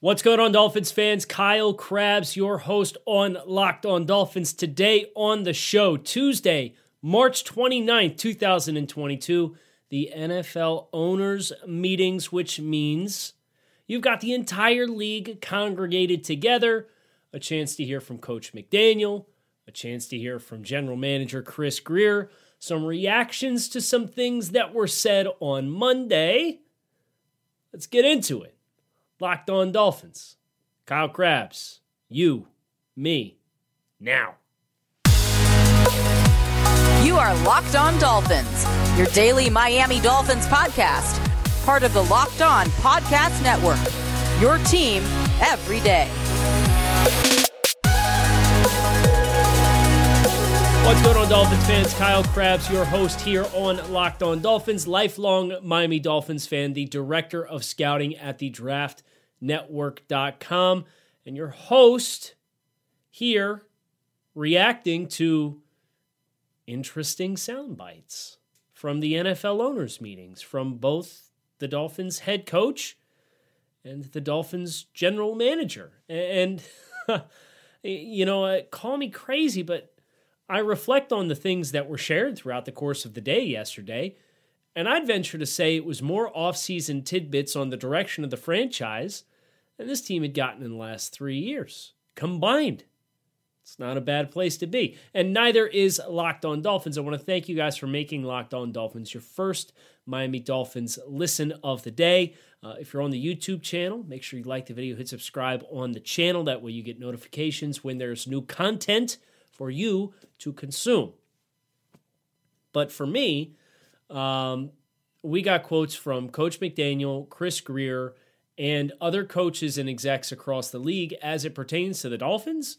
What's going on, Dolphins fans? Kyle Crabbs, your host on Locked On Dolphins. Today on the show, Tuesday, March 29th, 2022, the NFL owners' meetings, which means you've got the entire league congregated together, a chance to hear from Coach McDaniel, a chance to hear from General Manager Chris Grier, some reactions to some things that were said on Monday. Let's get into it. Locked on Dolphins. Kyle Crabbs. You. Me. Now. You are Locked On Dolphins, your daily Miami Dolphins podcast, part of the Locked On Podcast Network. Your team every day. What's going on, Dolphins fans? Kyle Crabbs, your host here on Locked On Dolphins, lifelong Miami Dolphins fan, the director of scouting at the draftnetwork.com, and your host here reacting to interesting sound bites from the NFL owners' meetings from both the Dolphins head coach and the Dolphins general manager. And, you know, uh, call me crazy, but I reflect on the things that were shared throughout the course of the day yesterday, and I'd venture to say it was more off-season tidbits on the direction of the franchise than this team had gotten in the last three years combined. It's not a bad place to be. And neither is Locked On Dolphins. I want to thank you guys for making Locked On Dolphins your first Miami Dolphins listen of the day. Uh, if you're on the YouTube channel, make sure you like the video, hit subscribe on the channel. That way you get notifications when there's new content for you to consume. But for me, um, we got quotes from Coach McDaniel, Chris Grier, and other coaches and execs across the league as it pertains to the Dolphins.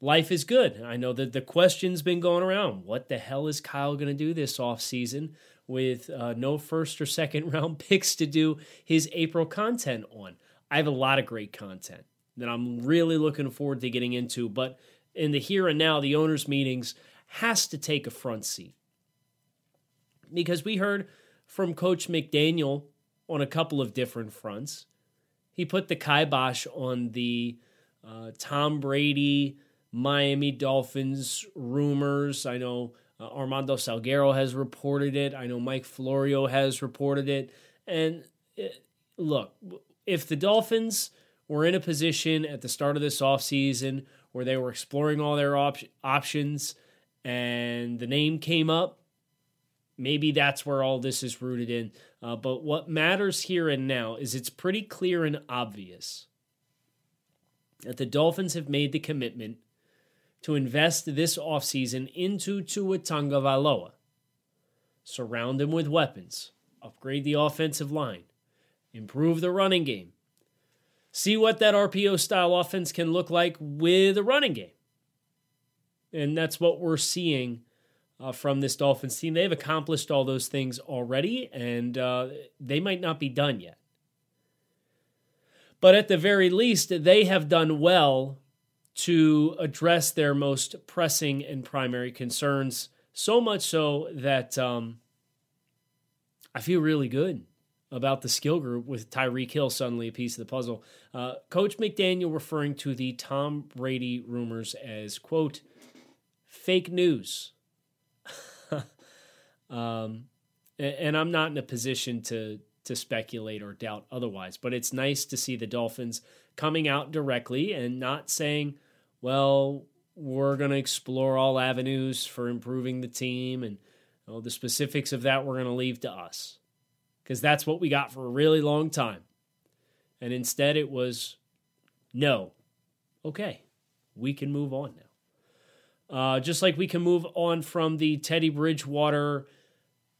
Life is good. I know that the question's been going around. What the hell is Kyle going to do this offseason with uh, no first or second round picks to do his April content on? I have a lot of great content that I'm really looking forward to getting into, but in the here and now, the owners' meetings has to take a front seat. Because we heard from Coach McDaniel on a couple of different fronts. He put the kibosh on the uh, Tom Brady, Miami Dolphins rumors. I know uh, Armando Salguero has reported it. I know Mike Florio has reported it. And it, uh, look, if the Dolphins were in a position at the start of this offseason where they were exploring all their op- options and the name came up. Maybe that's where all this is rooted in. Uh, but what matters here and now is it's pretty clear and obvious that the Dolphins have made the commitment to invest this offseason into Tua Tagovailoa. Surround him with weapons, upgrade the offensive line, improve the running game, see what that RPO style offense can look like with a running game. And that's what we're seeing uh, from this Dolphins team. They've accomplished all those things already, and uh, they might not be done yet. But at the very least, they have done well to address their most pressing and primary concerns. So much so that um, I feel really good about the skill group with Tyreek Hill suddenly a piece of the puzzle. Uh, Coach McDaniel referring to the Tom Brady rumors as, quote, fake news. um, and I'm not in a position to to speculate or doubt otherwise, but it's nice to see the Dolphins coming out directly and not saying, well, we're going to explore all avenues for improving the team and the specifics of that we're going to leave to us because that's what we got for a really long time. And instead, it was no. Okay, we can move on now. Uh, just like we can move on from the Teddy Bridgewater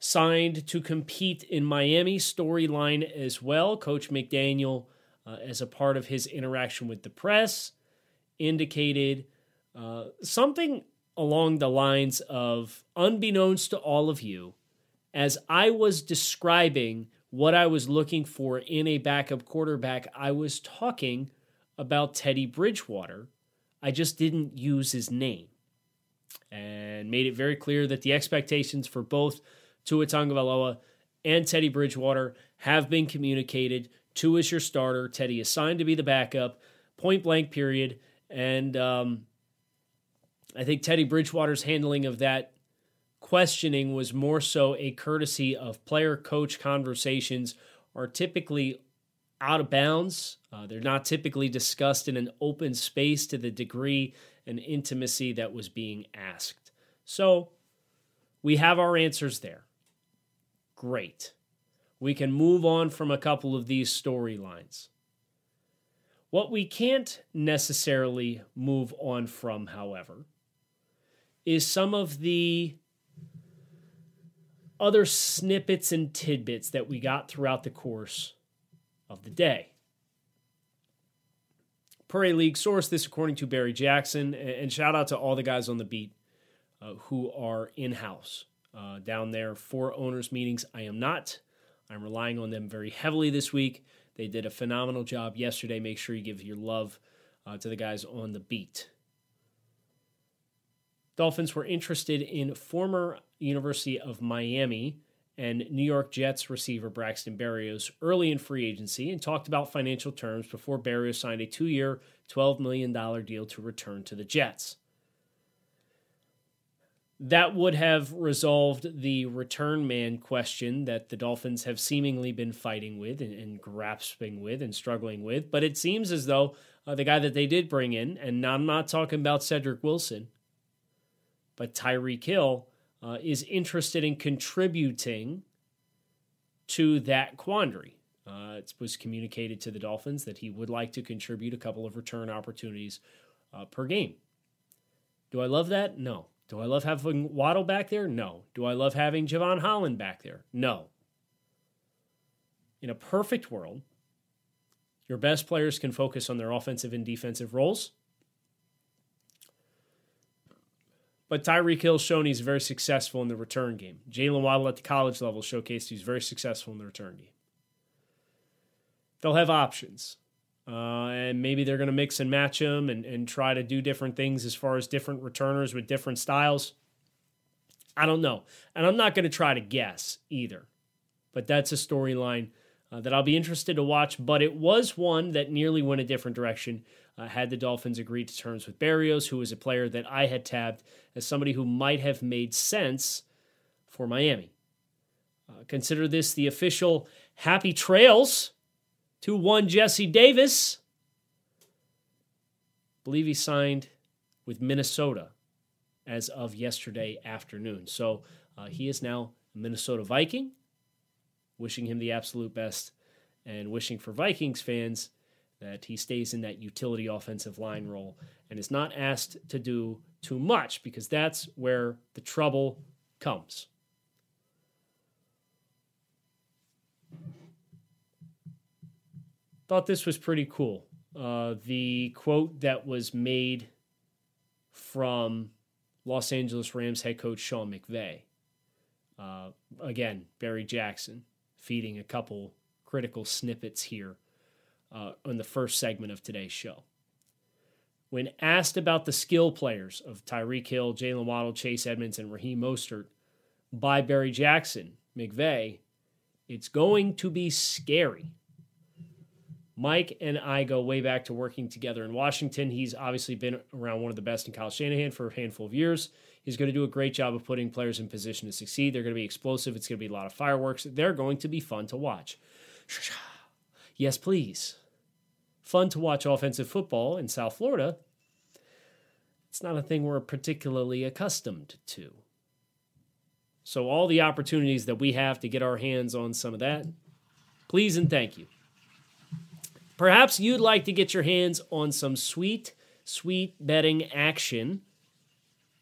signed to compete in Miami storyline as well. Coach McDaniel, uh, as a part of his interaction with the press, indicated Uh, something along the lines of unbeknownst to all of you, as I was describing what I was looking for in a backup quarterback, I was talking about Teddy Bridgewater. I just didn't use his name and made it very clear that the expectations for both Tua Tagovailoa and Teddy Bridgewater have been communicated. Tua is your starter. Teddy is signed to be the backup, point blank, period. And um, I think Teddy Bridgewater's handling of that questioning was more so a courtesy of player coach conversations are typically out of bounds. Uh, they're not typically discussed in an open space to the degree and intimacy that was being asked. So we have our answers there. Great. We can move on from a couple of these storylines. What we can't necessarily move on from, however, is some of the other snippets and tidbits that we got throughout the course of the day. Per a league source, this according to Barry Jackson, and shout out to all the guys on the beat uh, who are in house uh, down there for owners' meetings. I am not. I'm relying on them very heavily this week. They did a phenomenal job yesterday. Make sure you give your love uh, to the guys on the beat. Dolphins were interested in former University of Miami and New York Jets receiver Braxton Berrios early in free agency and talked about financial terms before Berrios signed a two year, $12 million deal to return to the Jets. That would have resolved the return man question that the Dolphins have seemingly been fighting with and, and grasping with and struggling with. But it seems as though uh, the guy that they did bring in, and I'm not talking about Cedric Wilson, but Tyreek Hill uh, is interested in contributing to that quandary. Uh, it was communicated to the Dolphins that he would like to contribute a couple of return opportunities uh, per game. Do I love that? No. Do I love having Waddle back there? No. Do I love having Jevon Holland back there? No. In a perfect world, your best players can focus on their offensive and defensive roles But Tyreek Hill's shown he's very successful in the return game. Jaylen Waddle at the college level showcased he's very successful in the return game. They'll have options. Uh, and maybe they're going to mix and match them and, and try to do different things as far as different returners with different styles. I don't know. And I'm not going to try to guess either. But that's a storyline uh, that I'll be interested to watch. But it was one that nearly went a different direction uh, had the Dolphins agreed to terms with Berrios, who was a player that I had tabbed as somebody who might have made sense for Miami. Uh, consider this the official happy trails to one Jesse Davis. believe he signed with Minnesota as of yesterday afternoon. So uh, he is now a Minnesota Viking. Wishing him the absolute best and wishing for Vikings fans that he stays in that utility offensive line role and is not asked to do too much because that's where the trouble comes. Thought this was pretty cool. Uh, the quote that was made from Los Angeles Rams head coach Sean McVay. Uh, again, Barry Jackson feeding a couple critical snippets here uh, on the first segment of today's show. When asked about the skill players of Tyreek Hill, Jaylen Waddle, Chase Edmonds, and Raheem Mostert by Barry Jackson, McVay, it's going to be scary. Mike and I go way back to working together in Washington. He's obviously been around one of the best in Kyle Shanahan for a handful of years. He's going to do a great job of putting players in position to succeed. They're going to be explosive. It's going to be a lot of fireworks. They're going to be fun to watch. Yes, please fun to watch offensive football in South Florida, it's not a thing we're particularly accustomed to. So, all the opportunities that we have to get our hands on some of that, please and thank you. Perhaps you'd like to get your hands on some sweet, sweet betting action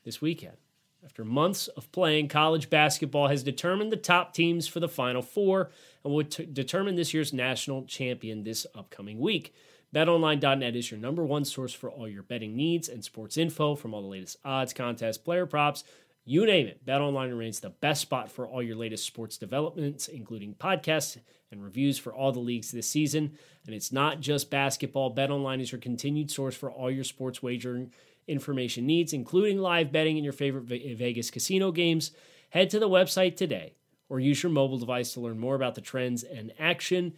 this weekend. After months of playing, college basketball has determined the top teams for the Final Four and will t- determine this year's national champion this upcoming week. BetOnline.net is your number one source for all your betting needs and sports info from all the latest odds, contests, player props, you name it. BetOnline remains the best spot for all your latest sports developments, including podcasts and reviews for all the leagues this season. And it's not just basketball. BetOnline is your continued source for all your sports wagering information needs, including live betting in your favorite Vegas casino games. Head to the website today or use your mobile device to learn more about the trends and action.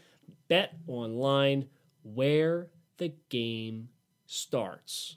Bet online where the game starts.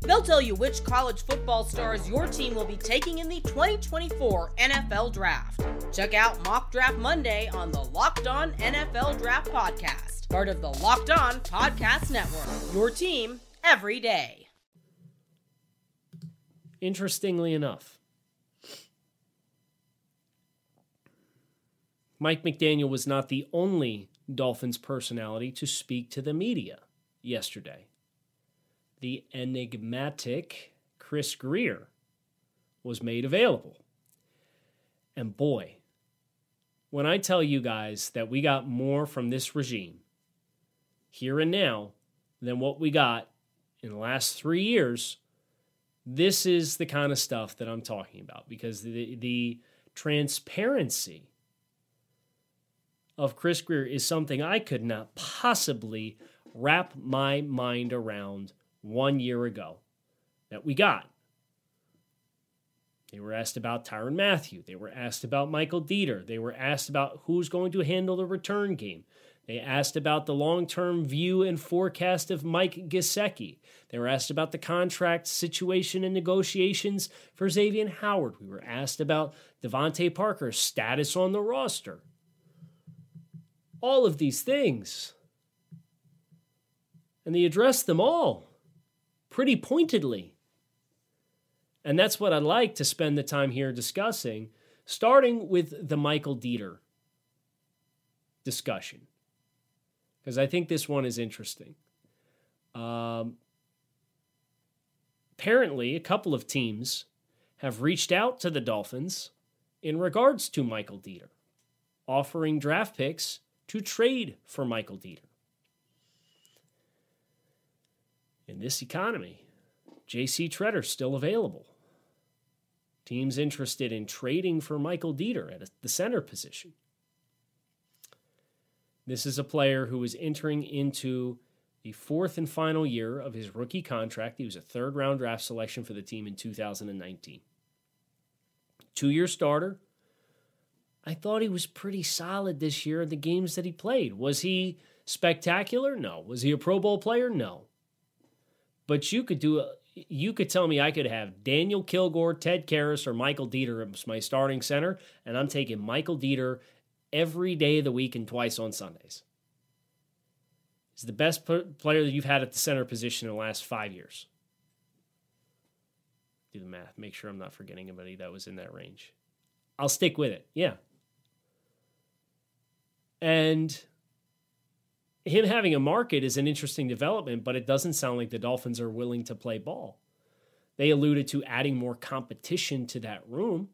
They'll tell you which college football stars your team will be taking in the 2024 NFL Draft. Check out Mock Draft Monday on the Locked On NFL Draft Podcast, part of the Locked On Podcast Network. Your team every day. Interestingly enough, Mike McDaniel was not the only Dolphins personality to speak to the media yesterday the enigmatic Chris Grier was made available. And boy, when I tell you guys that we got more from this regime here and now than what we got in the last three years, this is the kind of stuff that I'm talking about because the, the transparency of Chris Grier is something I could not possibly wrap my mind around one year ago that we got. They were asked about Tyrann Mathieu. They were asked about Michael Deiter. They were asked about who's going to handle the return game. They asked about the long term view and forecast of Mike Gesicki. They were asked about the contract situation and negotiations for Xavier Howard. We were asked about DeVante Parker's status on the roster. All of these things. And they addressed them all pretty pointedly. And that's what I'd like to spend the time here discussing, starting with the Michael Deiter discussion, because I think this one is interesting. Um, apparently, a couple of teams have reached out to the Dolphins in regards to Michael Deiter, offering draft picks to trade for Michael Deiter. In this economy, J.C. Tretter still available. Teams interested in trading for Michael Deiter at the center position. This is a player who is entering into the fourth and final year of his rookie contract. He was a third round draft selection for the team in 2019. Two year starter. I thought he was pretty solid this year in the games that he played. Was he spectacular? No. Was he a Pro Bowl player? No. But you could do you could tell me I could have Daniel Kilgore, Ted Karras, or Michael Deiter as my starting center, and I'm taking Michael Deiter every day of the week and twice on Sundays. He's the best player that you've had at the center position in the last five years. Do the math. Make sure I'm not forgetting anybody that was in that range. I'll stick with it. Yeah. And him having a market is an interesting development, but it doesn't sound like the Dolphins are willing to play ball. They alluded to adding more competition to that room.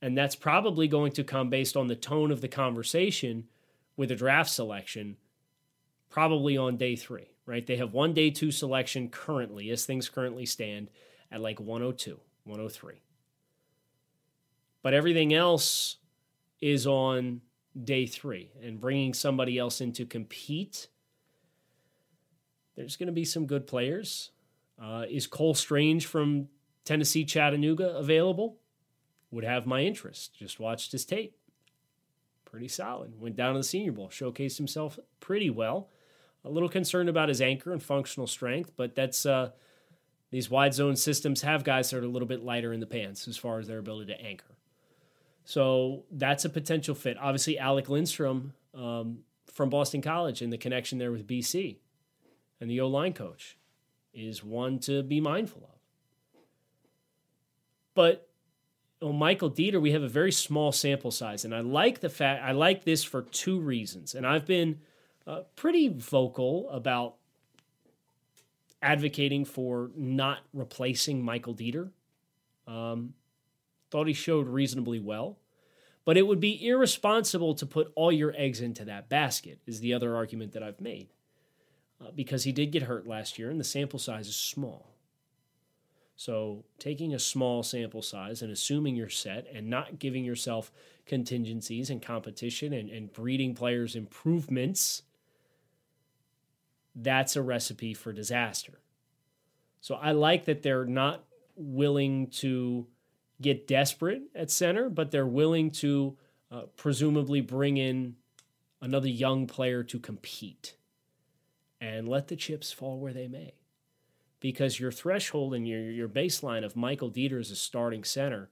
And that's probably going to come based on the tone of the conversation with a draft selection, probably on day three, right? They have one day two selection currently, as things currently stand, at like 102, 103. But everything else is on day three and bringing somebody else in to compete. There's going to be some good players. Uh, is Cole Strange from Tennessee Chattanooga available? Would have my interest. Just watched his tape. Pretty solid. Went down to the Senior Bowl, showcased himself pretty well. A little concerned about his anchor and functional strength, but that's uh, these wide zone systems have guys that are a little bit lighter in the pants as far as their ability to anchor. So that's a potential fit. Obviously, Alec Lindstrom um, from Boston College and the connection there with BC and the O line coach is one to be mindful of. But Michael Deiter, we have a very small sample size, and I like the fact I like this for two reasons, and I've been uh, pretty vocal about advocating for not replacing Michael Deiter. Um, thought he showed reasonably well, but it would be irresponsible to put all your eggs into that basket. Is the other argument that I've made uh, because he did get hurt last year, and the sample size is small. So, taking a small sample size and assuming you're set and not giving yourself contingencies and competition and, and breeding players improvements, that's a recipe for disaster. So, I like that they're not willing to get desperate at center, but they're willing to uh, presumably bring in another young player to compete and let the chips fall where they may because your threshold and your your baseline of Michael Deiter as a starting center,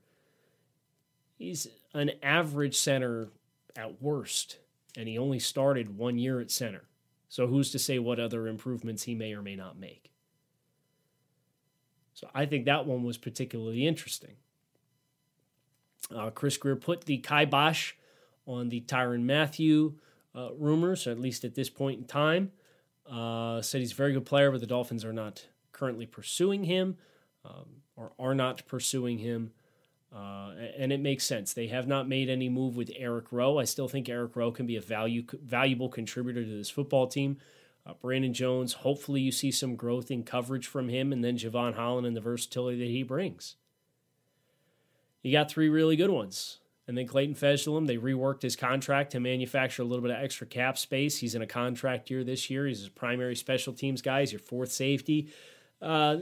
he's an average center at worst, and he only started one year at center. So who's to say what other improvements he may or may not make? So I think that one was particularly interesting. Uh, Chris Grier put the kibosh on the Tyrann Mathieu uh, rumors, at least at this point in time. Uh, said he's a very good player, but the Dolphins are not currently pursuing him um, or are not pursuing him. Uh, and it makes sense. They have not made any move with Eric Rowe. I still think Eric Rowe can be a value valuable contributor to this football team. Uh, Brandon Jones, hopefully you see some growth in coverage from him, and then Jevon Holland and the versatility that he brings. You got three really good ones. And then Clayton Fejedelem, they reworked his contract to manufacture a little bit of extra cap space. He's in a contract year this year. He's a primary special teams guy. He's your fourth safety. Uh,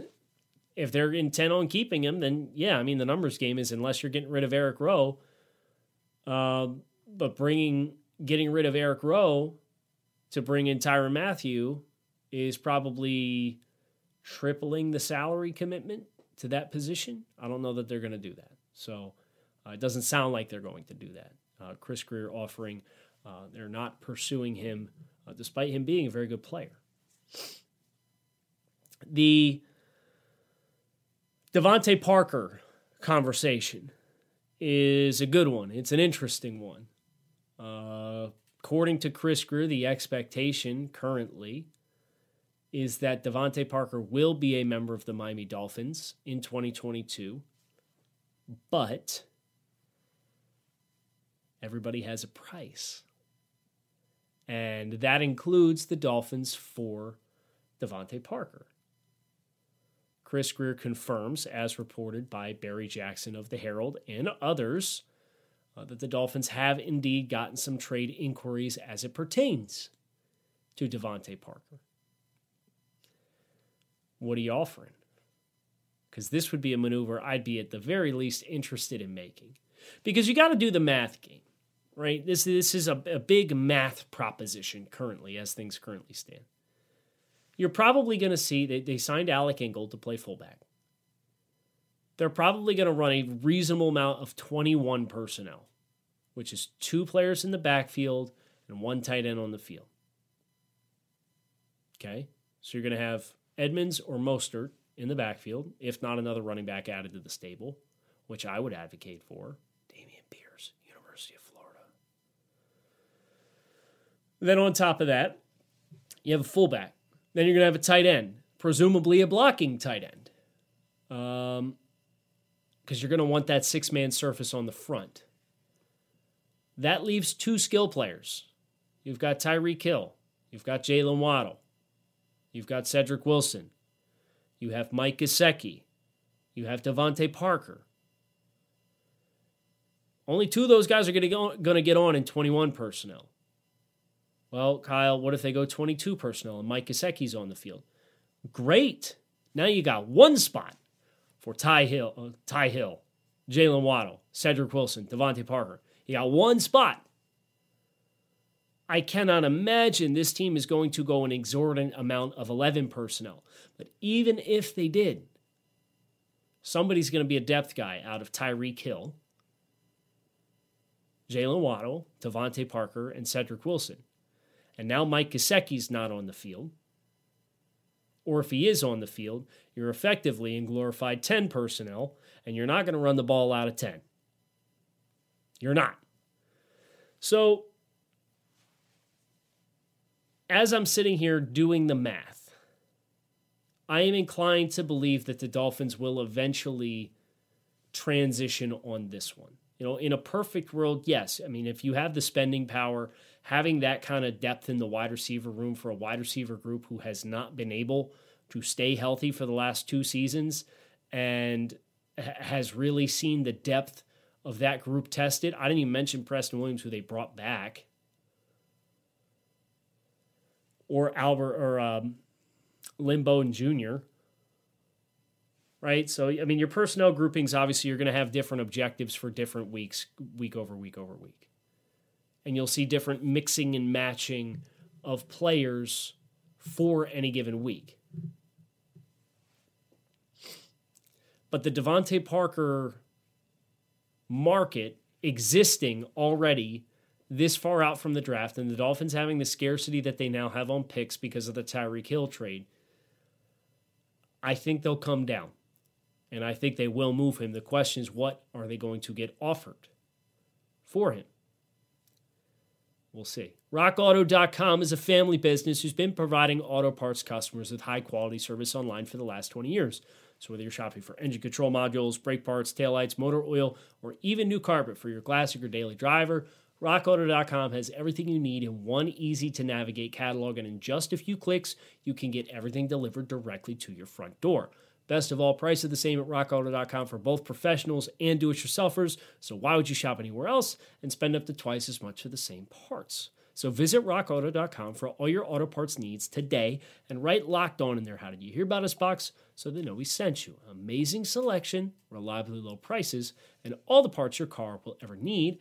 if they're intent on keeping him, then yeah, I mean the numbers game is unless you're getting rid of Eric Rowe. Uh, but bringing getting rid of Eric Rowe to bring in Tyrann Mathieu is probably tripling the salary commitment to that position. I don't know that they're going to do that. So uh, it doesn't sound like they're going to do that. Uh, Chris Grier offering, uh, they're not pursuing him uh, despite him being a very good player. The DeVante Parker conversation is a good one. It's an interesting one. Uh, according to Chris Grier, the expectation currently is that DeVante Parker will be a member of the Miami Dolphins in 2022, but everybody has a price. And that includes the Dolphins for DeVante Parker. Chris Grier confirms, as reported by Barry Jackson of the Herald and others, uh, that the Dolphins have indeed gotten some trade inquiries as it pertains to DeVante Parker. What are you offering? Because this would be a maneuver I'd be at the very least interested in making. Because you got to do the math game, right? This, this is a, a big math proposition currently, as things currently stand you're probably going to see they, they signed Alec Ingold to play fullback. They're probably going to run a reasonable amount of 21 personnel, which is two players in the backfield and one tight end on the field. Okay, so you're going to have Edmonds or Mostert in the backfield, if not another running back added to the stable, which I would advocate for. Dameon Pierce, University of Florida. Then on top of that, you have a fullback then you're going to have a tight end, presumably a blocking tight end. Um, because you're going to want that six man surface on the front. That leaves two skill players. You've got Tyreek Hill. You've got Jalen Waddle. You've got Cedric Wilson. You have Mike Gesicki. You have DeVante Parker. Only two of those guys are going to get on in 21 personnel. Well, Kyle, what if they go 22 personnel and Mike Gesicki's on the field? Great. Now you got one spot for Ty Hill, uh, Ty Hill, Jaylen Waddle, Cedric Wilson, DeVante Parker. You got one spot. I cannot imagine this team is going to go an exorbitant amount of 11 personnel. But even if they did, somebody's going to be a depth guy out of Tyreek Hill, Jaylen Waddle, DeVante Parker, and Cedric Wilson and now Mike Gesicki's not on the field, or if he is on the field, you're effectively in glorified 10 personnel, and you're not going to run the ball out of 10. You're not. So, as I'm sitting here doing the math, I am inclined to believe that the Dolphins will eventually transition on this one. You know, in a perfect world, yes. I mean, if you have the spending power, having that kind of depth in the wide receiver room for a wide receiver group who has not been able to stay healthy for the last two seasons and has really seen the depth of that group tested. I didn't even mention Preston Williams, who they brought back, or Albert or um, Bowden Jr. Right, so I mean, your personnel groupings obviously you're going to have different objectives for different weeks, week over week over week, and you'll see different mixing and matching of players for any given week. But the DeVante Parker market existing already this far out from the draft and the Dolphins having the scarcity that they now have on picks because of the Tyreek Hill trade, I think they'll come down. And I think they will move him. The question is, what are they going to get offered for him? We'll see. RockAuto.com is a family business who's been providing auto parts customers with high quality service online for the last 20 years. So, whether you're shopping for engine control modules, brake parts, taillights, motor oil, or even new carpet for your classic or daily driver, RockAuto.com has everything you need in one easy to navigate catalog, and in just a few clicks, you can get everything delivered directly to your front door. Best of all, prices are the same at rockauto.com for both professionals and do it yourselfers. So why would you shop anywhere else and spend up to twice as much for the same parts? So visit rockauto.com for all your auto parts needs today and write locked on in there. How did you hear about us box so they know we sent you? Amazing selection, reliably low prices, and all the parts your car will ever need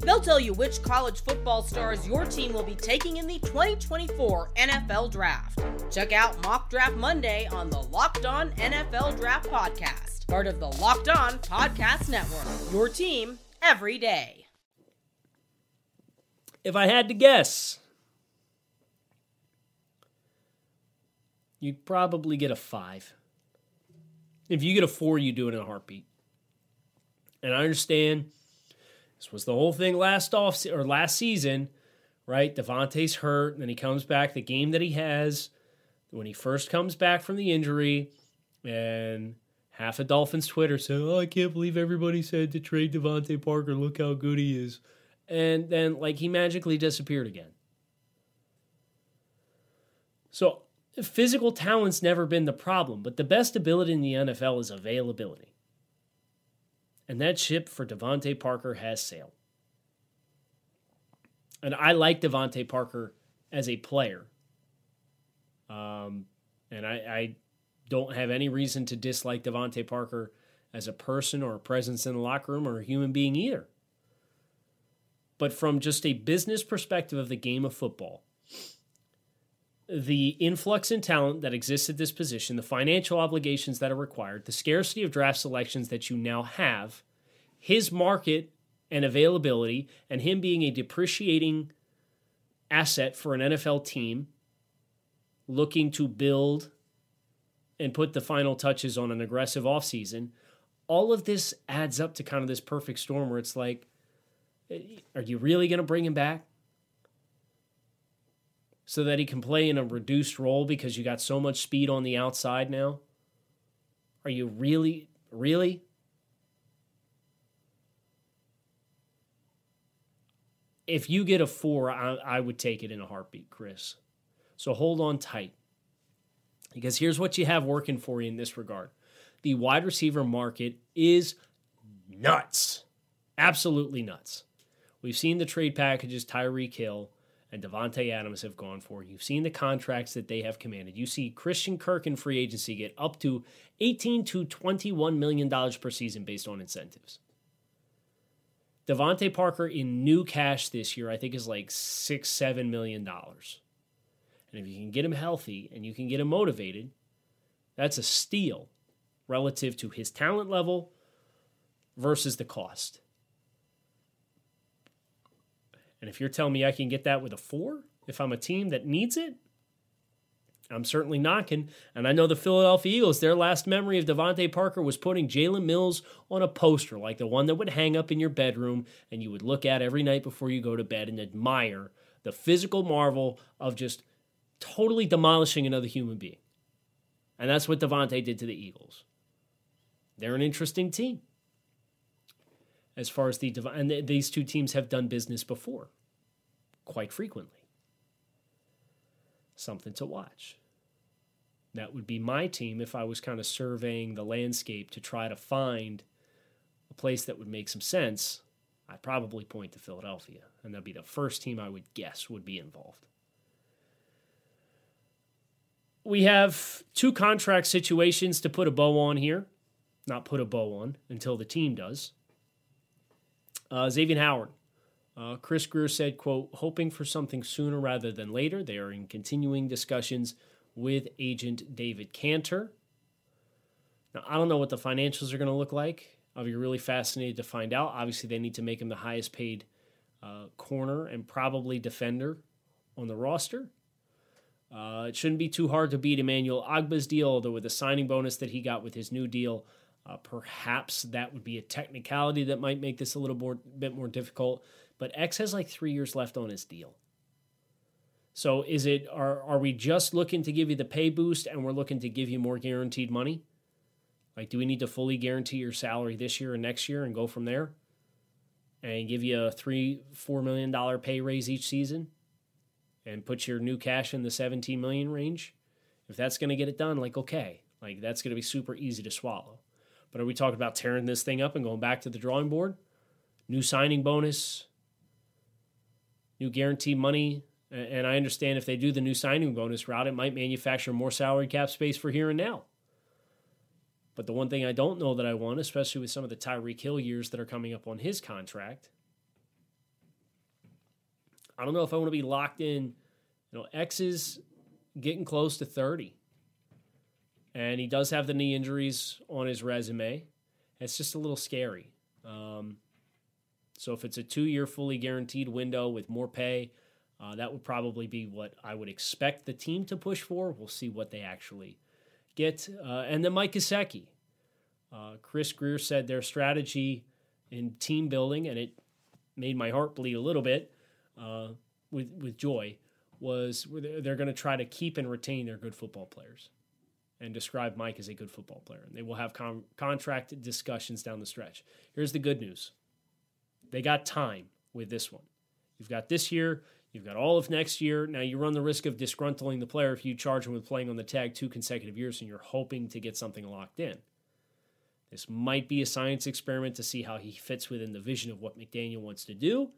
They'll tell you which college football stars your team will be taking in the 2024 NFL Draft. Check out Mock Draft Monday on the Locked On NFL Draft Podcast, part of the Locked On Podcast Network. Your team every day. If I had to guess, you'd probably get a five. If you get a four, you do it in a heartbeat. And I understand this was the whole thing last off or last season, right? DeVonta's hurt, and then he comes back. The game that he has when he first comes back from the injury, and half of Dolphins Twitter said, "Oh, I can't believe everybody said to trade DeVante Parker. Look how good he is," and then like he magically disappeared again. So physical talent's never been the problem, but the best ability in the NFL is availability and that ship for DeVante Parker has sailed. And I like DeVante Parker as a player. Um, and I, I don't have any reason to dislike DeVante Parker as a person or a presence in the locker room or a human being either. But from just a business perspective of the game of football, the influx in talent that exists at this position, the financial obligations that are required, the scarcity of draft selections that you now have, his market and availability, and him being a depreciating asset for an NFL team looking to build and put the final touches on an aggressive offseason, all of this adds up to kind of this perfect storm where it's like, are you really going to bring him back? So that he can play in a reduced role because you got so much speed on the outside now? Are you really, really? If you get a four, I, I would take it in a heartbeat, Chris. So hold on tight. Because here's what you have working for you in this regard the wide receiver market is nuts. Absolutely nuts. We've seen the trade packages Tyreek Hill and Davante Adams have gone for. You've seen the contracts that they have commanded. You see Christian Kirk in free agency get up to 18 to 21 million dollars per season based on incentives. DeVante Parker in new cash this year, I think, is like six, seven million dollars. And if you can get him healthy and you can get him motivated, that's a steal relative to his talent level versus the cost. And if you're telling me I can get that with a four, if I'm a team that needs it, I'm certainly knocking. And I know the Philadelphia Eagles, their last memory of DeVante Parker was putting Jalen Mills on a poster, like the one that would hang up in your bedroom and you would look at every night before you go to bed and admire the physical marvel of just totally demolishing another human being. And that's what DeVante did to the Eagles. They're an interesting team. As far as the and these two teams have done business before, quite frequently something to watch. That would be my team if I was kind of surveying the landscape to try to find a place that would make some sense. I'd probably point to Philadelphia, and that'd be the first team I would guess would be involved. We have two contract situations to put a bow on here. Not put a bow on until the team does. Uh, Xavier Howard uh, Chris Grier said, quote, hoping for something sooner rather than later. They are in continuing discussions with agent David Canter. Now, I don't know what the financials are going to look like. I'll be really fascinated to find out. Obviously, they need to make him the highest paid uh, corner and probably defender on the roster. Uh, it shouldn't be too hard to beat Emmanuel Ogbah's deal, although with the signing bonus that he got with his new deal, uh, perhaps that would be a technicality that might make this a little more, bit more difficult. But X has like three years left on his deal. So is it are are we just looking to give you the pay boost and we're looking to give you more guaranteed money? Like, do we need to fully guarantee your salary this year and next year and go from there? And give you a three, four million dollar pay raise each season and put your new cash in the 17 million range? If that's gonna get it done, like okay. Like that's gonna be super easy to swallow. But are we talking about tearing this thing up and going back to the drawing board? New signing bonus, new guarantee money. And I understand if they do the new signing bonus route, it might manufacture more salary cap space for here and now. But the one thing I don't know that I want, especially with some of the Tyreek Hill years that are coming up on his contract, I don't know if I want to be locked in. You know, X is getting close to 30. And he does have the knee injuries on his resume. It's just a little scary. Um, so if it's a two year fully guaranteed window with more pay, uh, that would probably be what I would expect the team to push for. We'll see what they actually get. Uh, and then Mike Gesicki. Uh, Chris Grier said their strategy in team building, and it made my heart bleed a little bit uh, with, with joy, was they're going to try to keep and retain their good football players and describe Mike as a good football player. And they will have con- contract discussions down the stretch. Here's the good news they got time with this one. You've got this year, you've got all of next year. Now you run the risk of disgruntling the player if you charge him with playing on the tag two consecutive years and you're hoping to get something locked in. This might be a science experiment to see how he fits within the vision of what McDaniel wants to do.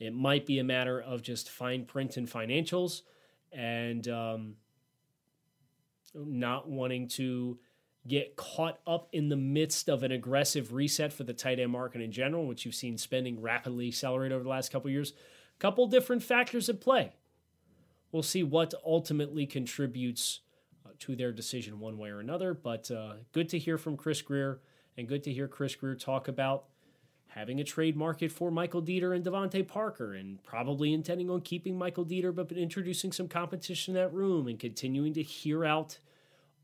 It might be a matter of just fine print and financials and um, not wanting to get caught up in the midst of an aggressive reset for the tight end market in general, which you've seen spending rapidly accelerate over the last couple years. A couple different factors at play. We'll see what ultimately contributes uh, to their decision one way or another. But uh, good to hear from Chris Grier and good to hear Chris Grier talk about having a trade market for Michael Deiter and DeVante Parker and probably intending on keeping Michael Deiter, but introducing some competition in that room and continuing to hear out –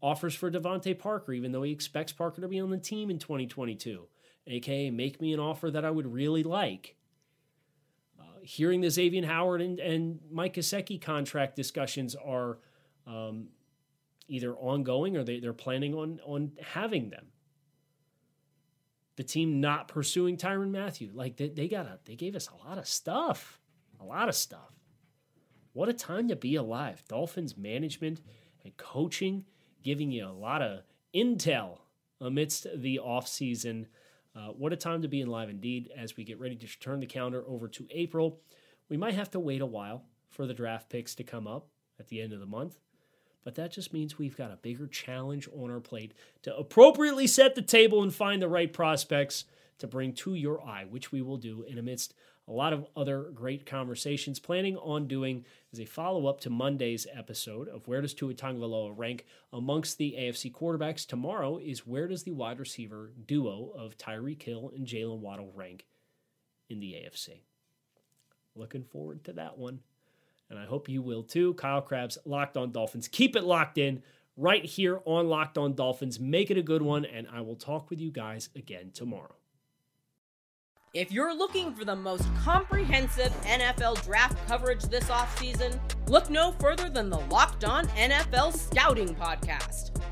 offers for DeVante Parker, even though he expects Parker to be on the team in 2022, aka make me an offer that I would really like. Uh, hearing the Xavier Howard and, and Mike Gesicki contract discussions are um, either ongoing or they, they're planning on, on having them. The team not pursuing Tyrann Mathieu. like they, they got a, they gave us a lot of stuff, a lot of stuff. What a time to be alive! Dolphins management and coaching giving you a lot of intel amidst the offseason. Uh, what a time to be alive indeed as we get ready to turn the calendar over to April. We might have to wait a while for the draft picks to come up at the end of the month, but that just means we've got a bigger challenge on our plate to appropriately set the table and find the right prospects to bring to your eye, which we will do in amidst a lot of other great conversations. Planning on doing as a follow up to Monday's episode of Where Does Tua Tagovailoa rank amongst the AFC quarterbacks? Tomorrow is Where Does the wide receiver duo of Tyreek Hill and Jaylen Waddle rank in the AFC? Looking forward to that one. And I hope you will too. Kyle Crabbs, Locked On Dolphins. Keep it locked in right here on Locked On Dolphins. Make it a good one, and I will talk with you guys again tomorrow. If you're looking for the most comprehensive NFL draft coverage this offseason, look no further than the Locked On NFL Scouting Podcast.